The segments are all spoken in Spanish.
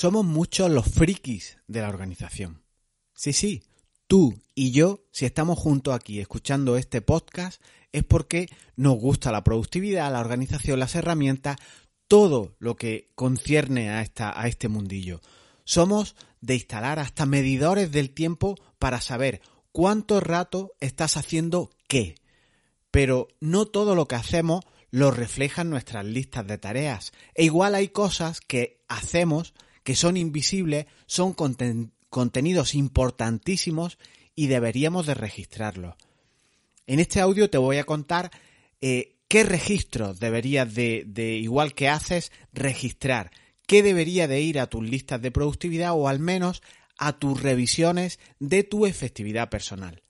Somos muchos los frikis de la organización. Sí, sí, tú y yo, si estamos juntos aquí escuchando este podcast, es porque nos gusta la productividad, la organización, las herramientas, todo lo que concierne a, esta, a este mundillo. Somos de instalar hasta medidores del tiempo para saber cuánto rato estás haciendo qué. Pero no todo lo que hacemos lo reflejan nuestras listas de tareas. E igual hay cosas que hacemos que son invisibles, son contenidos importantísimos y deberíamos de registrarlos. En este audio te voy a contar eh, qué registros deberías de, de, igual que haces, registrar, qué debería de ir a tus listas de productividad o al menos a tus revisiones de tu efectividad personal.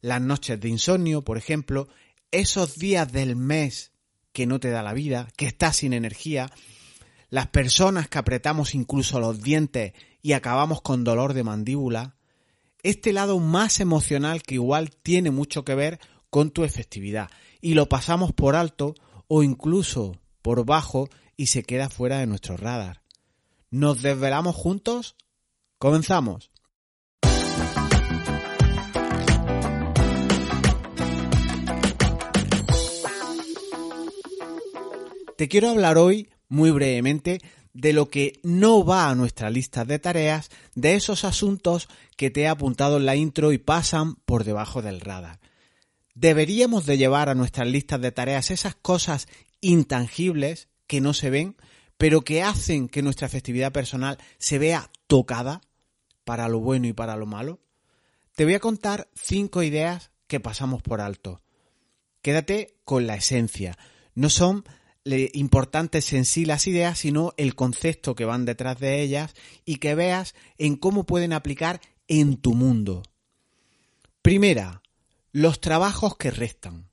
Las noches de insomnio, por ejemplo, esos días del mes que no te da la vida, que estás sin energía, las personas que apretamos incluso los dientes y acabamos con dolor de mandíbula, este lado más emocional que igual tiene mucho que ver con tu efectividad y lo pasamos por alto o incluso por bajo y se queda fuera de nuestro radar. ¿Nos desvelamos juntos? Comenzamos. Te quiero hablar hoy muy brevemente de lo que no va a nuestra lista de tareas, de esos asuntos que te he apuntado en la intro y pasan por debajo del radar. Deberíamos de llevar a nuestras listas de tareas esas cosas intangibles que no se ven, pero que hacen que nuestra efectividad personal se vea tocada para lo bueno y para lo malo. Te voy a contar cinco ideas que pasamos por alto. Quédate con la esencia. No son importantes en sí las ideas, sino el concepto que van detrás de ellas y que veas en cómo pueden aplicar en tu mundo. Primera, los trabajos que restan.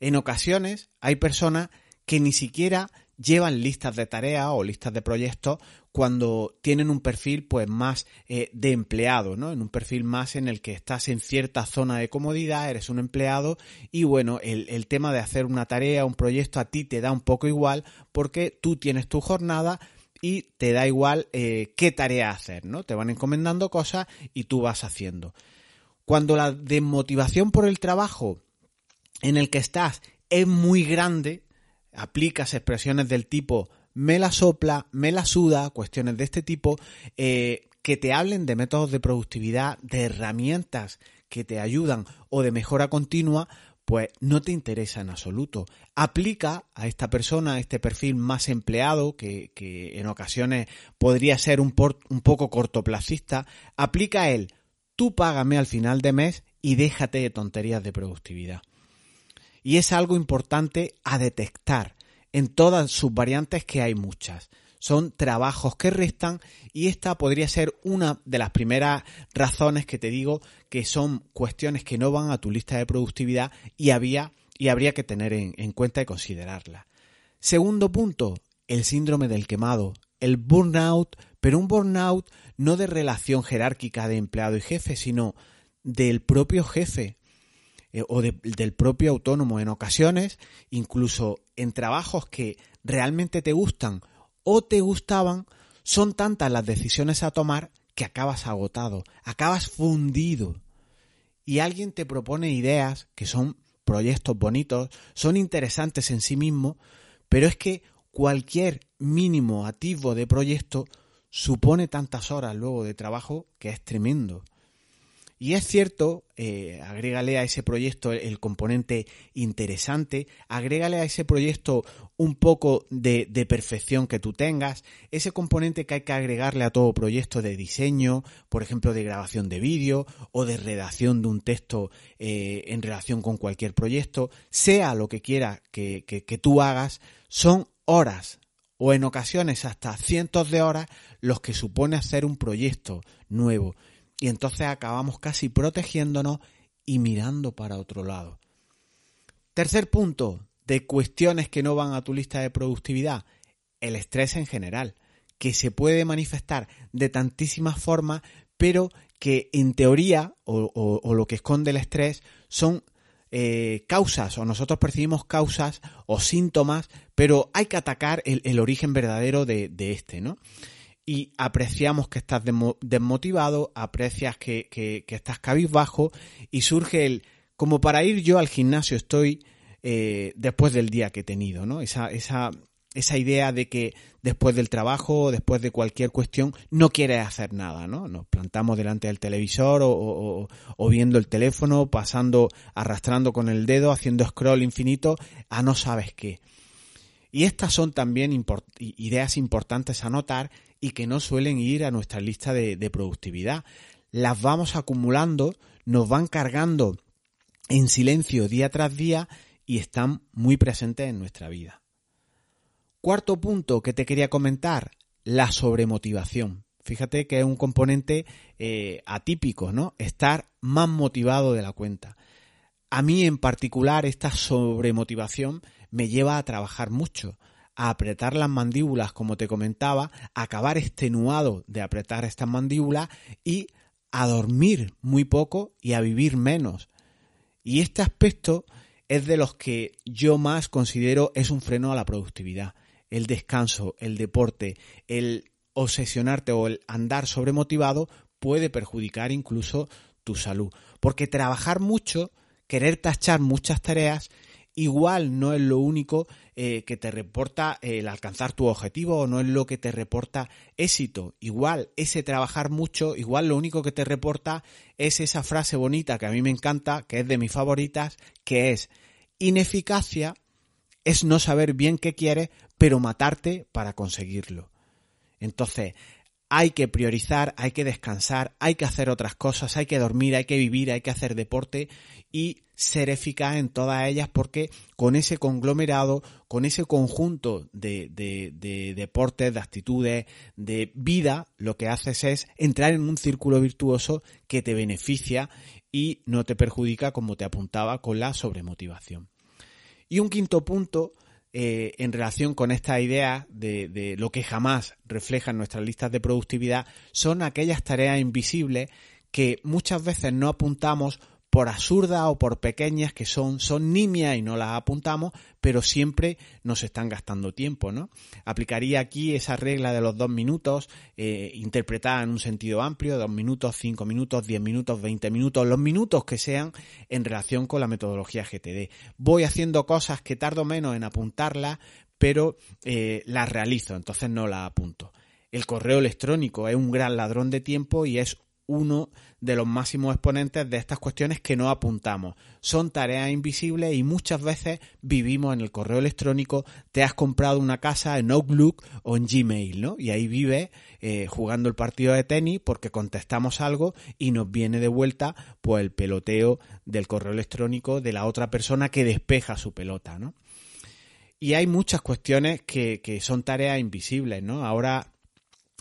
En ocasiones hay personas que ni siquiera llevan listas de tareas o listas de proyectos cuando tienen un perfil pues más eh, de empleado, ¿no? En un perfil más en el que estás en cierta zona de comodidad, eres un empleado y bueno, el, tema de hacer una tarea, un proyecto a ti te da un poco igual porque tú tienes tu jornada y te da igual eh, qué tarea hacer, ¿no? Te van encomendando cosas y tú vas haciendo. Cuando la desmotivación por el trabajo en el que estás es muy grande, aplicas expresiones del tipo me la sopla, me la suda, cuestiones de este tipo, eh, que te hablen de métodos de productividad, de herramientas que te ayudan o de mejora continua, pues no te interesa en absoluto. Aplica a esta persona, a este perfil más empleado, que, que en ocasiones podría ser un, un poco cortoplacista, aplica a él, tú págame al final de mes y déjate de tonterías de productividad. Y es algo importante a detectar en todas sus variantes que hay muchas. Son trabajos que restan y esta podría ser una de las primeras razones que te digo que son cuestiones que no van a tu lista de productividad y había y habría que tener en, en cuenta y considerarla. Segundo punto, el síndrome del quemado, el burnout, pero un burnout no de relación jerárquica de empleado y jefe, sino del propio jefe eh, o del propio autónomo en ocasiones, incluso en trabajos que realmente te gustan o te gustaban, son tantas las decisiones a tomar que acabas agotado, acabas fundido. Y alguien te propone ideas que son proyectos bonitos, son interesantes en sí mismos, pero es que cualquier mínimo atisbo de proyecto supone tantas horas luego de trabajo que es tremendo. Y es cierto, eh, agrégale a ese proyecto el, componente interesante, agrégale a ese proyecto un poco de, perfección que tú tengas, ese componente que hay que agregarle a todo proyecto de diseño, por ejemplo, de grabación de vídeo o de redacción de un texto eh, en relación con cualquier proyecto, sea lo que quiera que, que tú hagas, son horas o en ocasiones hasta cientos de horas los que supone hacer un proyecto nuevo y entonces acabamos casi protegiéndonos y mirando para otro lado. Tercer punto de cuestiones que no van a tu lista de productividad, el estrés en general, que se puede manifestar de tantísimas formas, pero que en teoría, o, lo que esconde el estrés, son eh, causas, o nosotros percibimos causas o síntomas, pero hay que atacar el, origen verdadero de, de este, ¿no? Y apreciamos que estás desmotivado, aprecias que, que, que estás cabizbajo y surge el, como para ir yo al gimnasio estoy eh, después del día que he tenido, ¿no? Esa, esa, esa idea de que después del trabajo, después de cualquier cuestión, no quieres hacer nada, ¿no? Nos plantamos delante del televisor o, o, viendo el teléfono, pasando, arrastrando con el dedo, haciendo scroll infinito a no sabes qué. Y estas son también ideas importantes a notar y que no suelen ir a nuestra lista de, productividad. Las vamos acumulando, nos van cargando en silencio día tras día y están muy presentes en nuestra vida. Cuarto punto que te quería comentar, la sobremotivación. Fíjate que es un componente eh, atípico, ¿no? Estar más motivado de la cuenta. A mí en particular esta sobremotivación me lleva a trabajar mucho, a apretar las mandíbulas, como te comentaba, acabar extenuado de apretar estas mandíbulas y a dormir muy poco y a vivir menos. Y este aspecto es de los que yo más considero es un freno a la productividad. El descanso, el deporte, el obsesionarte o el andar sobremotivado puede perjudicar incluso tu salud. Porque trabajar mucho, querer tachar muchas tareas, igual no es lo único eh, que te reporta el alcanzar tu objetivo o no es lo que te reporta éxito. Igual ese trabajar mucho, igual lo único que te reporta es esa frase bonita que a mí me encanta, que es de mis favoritas, que es ineficacia es no saber bien qué quieres, pero matarte para conseguirlo. Entonces, hay que priorizar, hay que descansar, hay que hacer otras cosas, hay que dormir, hay que vivir, hay que hacer deporte y ser eficaz en todas ellas porque con ese conglomerado, con ese conjunto de, de, deportes, de actitudes, de vida, lo que haces es entrar en un círculo virtuoso que te beneficia y no te perjudica como te apuntaba con la sobremotivación. Y un quinto punto eh, en relación con esta idea de, de, lo que jamás reflejan nuestras listas de productividad son aquellas tareas invisibles que muchas veces no apuntamos por absurdas o por pequeñas que son, son nimias y no las apuntamos, pero siempre nos están gastando tiempo, ¿no? Aplicaría aquí esa regla de los dos minutos, eh, interpretada en un sentido amplio, dos minutos, cinco minutos, diez minutos, veinte minutos, los minutos que sean en relación con la metodología GTD. Voy haciendo cosas que tardo menos en apuntarlas, pero eh, las realizo, entonces no las apunto. El correo electrónico es un gran ladrón de tiempo y es uno de los máximos exponentes de estas cuestiones que no apuntamos. Son tareas invisibles y muchas veces vivimos en el correo electrónico, te has comprado una casa en Outlook o en Gmail, ¿no? Y ahí vives eh, jugando el partido de tenis porque contestamos algo y nos viene de vuelta pues el peloteo del correo electrónico de la otra persona que despeja su pelota, ¿no? Y hay muchas cuestiones que, que son tareas invisibles, ¿no? Ahora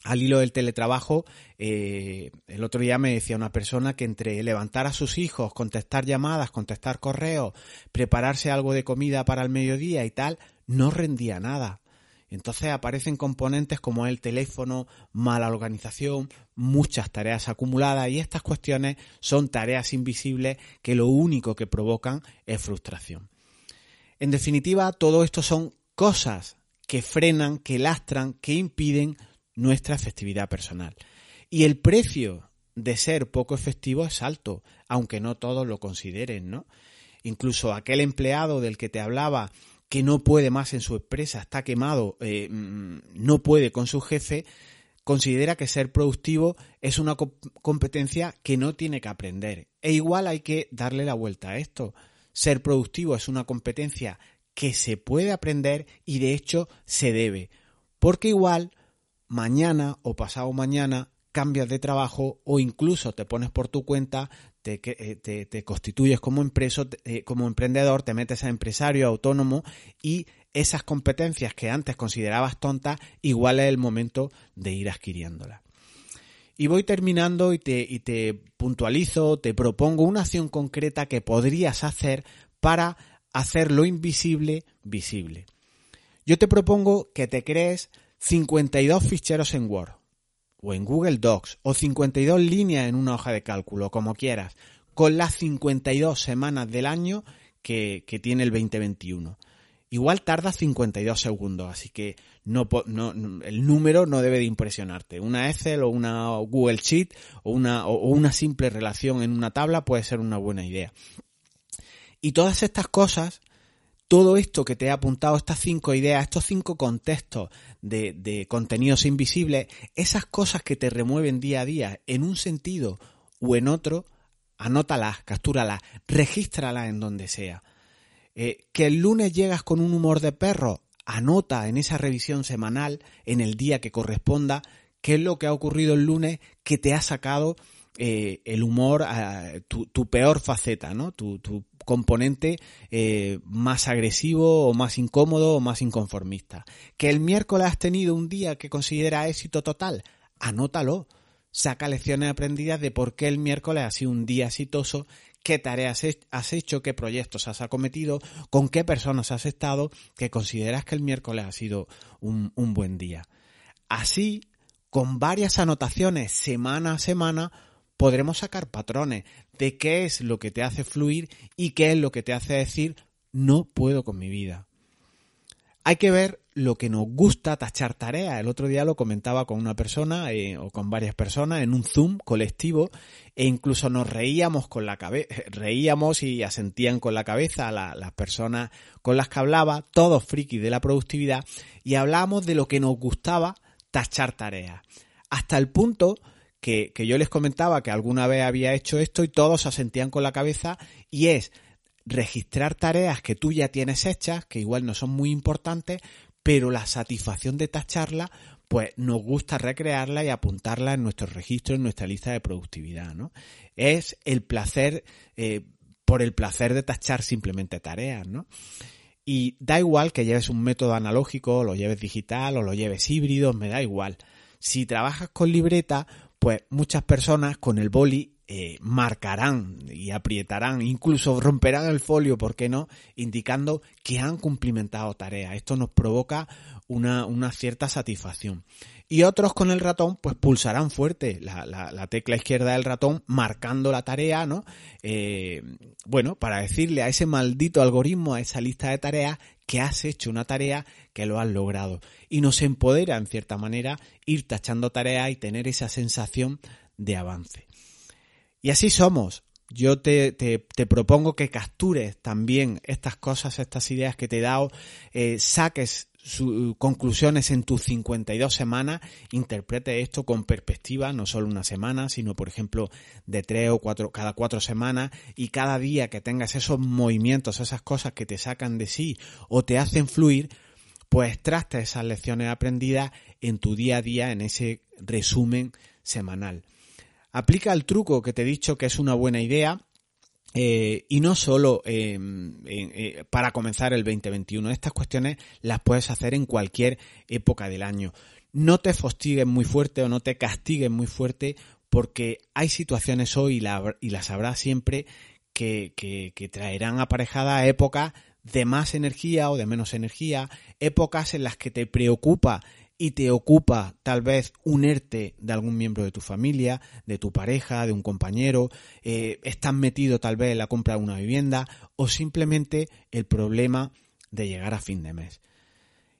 al hilo del teletrabajo, eh, el otro día me decía una persona que entre levantar a sus hijos, contestar llamadas, contestar correos, prepararse algo de comida para el mediodía y tal, no rendía nada. Entonces aparecen componentes como el teléfono, mala organización, muchas tareas acumuladas y estas cuestiones son tareas invisibles que lo único que provocan es frustración. En definitiva, todo esto son cosas que frenan, que lastran, que impiden nuestra efectividad personal. Y el precio de ser poco efectivo es alto, aunque no todos lo consideren, ¿no? Incluso aquel empleado del que te hablaba que no puede más en su empresa, está quemado, eh, mm, no puede con su jefe, considera que ser productivo es una competencia que no tiene que aprender. E igual hay que darle la vuelta a esto. Ser productivo es una competencia que se puede aprender y de hecho se debe. Porque igual mañana o pasado mañana cambias de trabajo o incluso te pones por tu cuenta, te, eh, constituyes como, empreso, eh, como emprendedor, te metes a empresario autónomo y esas competencias que antes considerabas tontas, igual es el momento de ir adquiriéndolas. Y voy terminando y te, y te puntualizo, te propongo una acción concreta que podrías hacer para hacer lo invisible visible. Yo te propongo que te crees 52 ficheros en Word o en Google Docs o 52 líneas en una hoja de cálculo, como quieras, con las 52 semanas del año que, tiene el 2021. Igual tarda 52 segundos, así que no, no, el número no debe de impresionarte. Una Excel o una Google Sheet o una, o una simple relación en una tabla puede ser una buena idea. Y todas estas cosas, todo esto que te he apuntado, estas cinco ideas, estos cinco contextos de, de contenidos invisibles, esas cosas que te remueven día a día en un sentido o en otro, anótalas, captúralas, regístralas en donde sea. Eh, que el lunes llegas con un humor de perro, anota en esa revisión semanal, en el día que corresponda, qué es lo que ha ocurrido el lunes que te ha sacado eh, el humor, tu, peor faceta, ¿no? Tu, componente eh, más agresivo o más incómodo o más inconformista. Que el miércoles has tenido un día que considera éxito total, anótalo. Saca lecciones aprendidas de por qué el miércoles ha sido un día exitoso qué tareas has hecho, qué proyectos has acometido, con qué personas has estado, que consideras que el miércoles ha sido un, buen día. Así, con varias anotaciones semana a semana, podremos sacar patrones de qué es lo que te hace fluir y qué es lo que te hace decir no puedo con mi vida. Hay que ver lo que nos gusta tachar tareas. El otro día lo comentaba con una persona eh, o con varias personas en un Zoom colectivo e incluso nos reíamos con la cabeza, reíamos y asentían con la cabeza las personas con las que hablaba, todos frikis de la productividad, y hablábamos de lo que nos gustaba tachar tareas. Hasta el punto que, yo les comentaba que alguna vez había hecho esto y todos asentían con la cabeza y es registrar tareas que tú ya tienes hechas, que igual no son muy importantes, pero la satisfacción de tacharla, pues nos gusta recrearla y apuntarla en nuestro registro, en nuestra lista de productividad, ¿no? Es el placer, eh, por el placer de tachar simplemente tareas, ¿no? Y da igual que lleves un método analógico, lo lleves digital, o lo lleves híbrido, me da igual. Si trabajas con libreta, pues muchas personas con el boli eh, marcarán y aprietarán, incluso romperán el folio, ¿por qué no?, indicando que han cumplimentado tareas. Esto nos provoca una, una cierta satisfacción. Y otros con el ratón, pues pulsarán fuerte la, la, tecla izquierda del ratón, marcando la tarea, ¿no? Eh, bueno, para decirle a ese maldito algoritmo, a esa lista de tareas, que has hecho una tarea, que lo has logrado. Y nos empodera, en cierta manera, ir tachando tareas y tener esa sensación de avance. Y así somos. Yo te, te, propongo que captures también estas cosas, estas ideas que te he dado, eh, saques conclusiones en tus 52 semanas, interprete esto con perspectiva, no solo una semana, sino por ejemplo de tres o cuatro, cada cuatro semanas y cada día que tengas esos movimientos, esas cosas que te sacan de sí o te hacen fluir, pues traste esas lecciones aprendidas en tu día a día, en ese resumen semanal. Aplica el truco que te he dicho que es una buena idea. Eh, y no solo em, eh, para comenzar el 2021. Estas cuestiones las puedes hacer en cualquier época del año. No te fostigues muy fuerte o no te castigues muy fuerte porque hay situaciones hoy y, las habrá siempre que, que traerán aparejadas épocas de más energía o de menos energía, épocas en las que te preocupa y te ocupa tal vez unerte de algún miembro de tu familia, de tu pareja, de un compañero, eh, estás metido tal vez en la compra de una vivienda o simplemente el problema de llegar a fin de mes.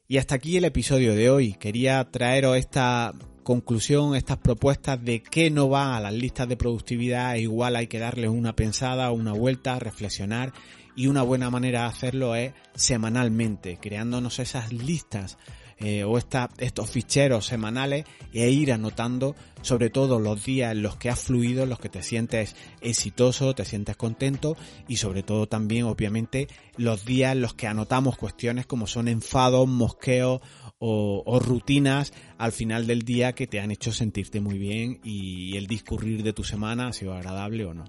Y hasta aquí el episodio de hoy. Quería traeros esta conclusión, estas propuestas de qué no va a las listas de productividad. E igual hay que darles una pensada, una vuelta, reflexionar. Y una buena manera de hacerlo es semanalmente, creándonos esas listas eh, o estos ficheros semanales e ir anotando sobre todo los días en los que has fluido, en los que te sientes exitoso, te sientes contento y sobre todo también obviamente los días en los que anotamos cuestiones como son enfados, mosqueos o, rutinas al final del día que te han hecho sentirte muy bien y el discurrir de tu semana ha sido agradable o no.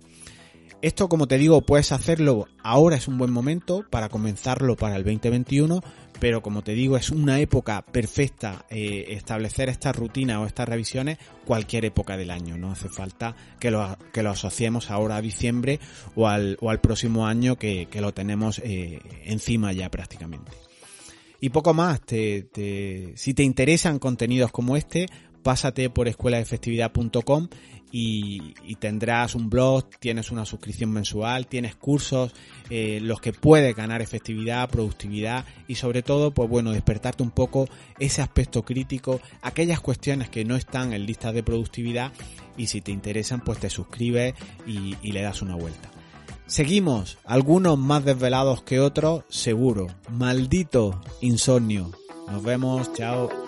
Esto, como te digo, puedes hacerlo ahora es un buen momento para comenzarlo para el 2021, pero como te digo, es una época perfecta eh, establecer estas rutinas o estas revisiones cualquier época del año. No hace falta que lo, que lo asociemos ahora a diciembre o al, o al próximo año que, lo tenemos eh, encima ya prácticamente. Y poco más, te, si te interesan contenidos como este, pásate por escuelaefectividad.com y, tendrás un blog, tienes una suscripción mensual, tienes cursos, eh, los que puedes ganar efectividad, productividad y sobre todo, pues bueno, despertarte un poco ese aspecto crítico, aquellas cuestiones que no están en listas de productividad y si te interesan, pues te suscribes y, y le das una vuelta. Seguimos, algunos más desvelados que otros, seguro. Maldito insomnio. Nos vemos, chao.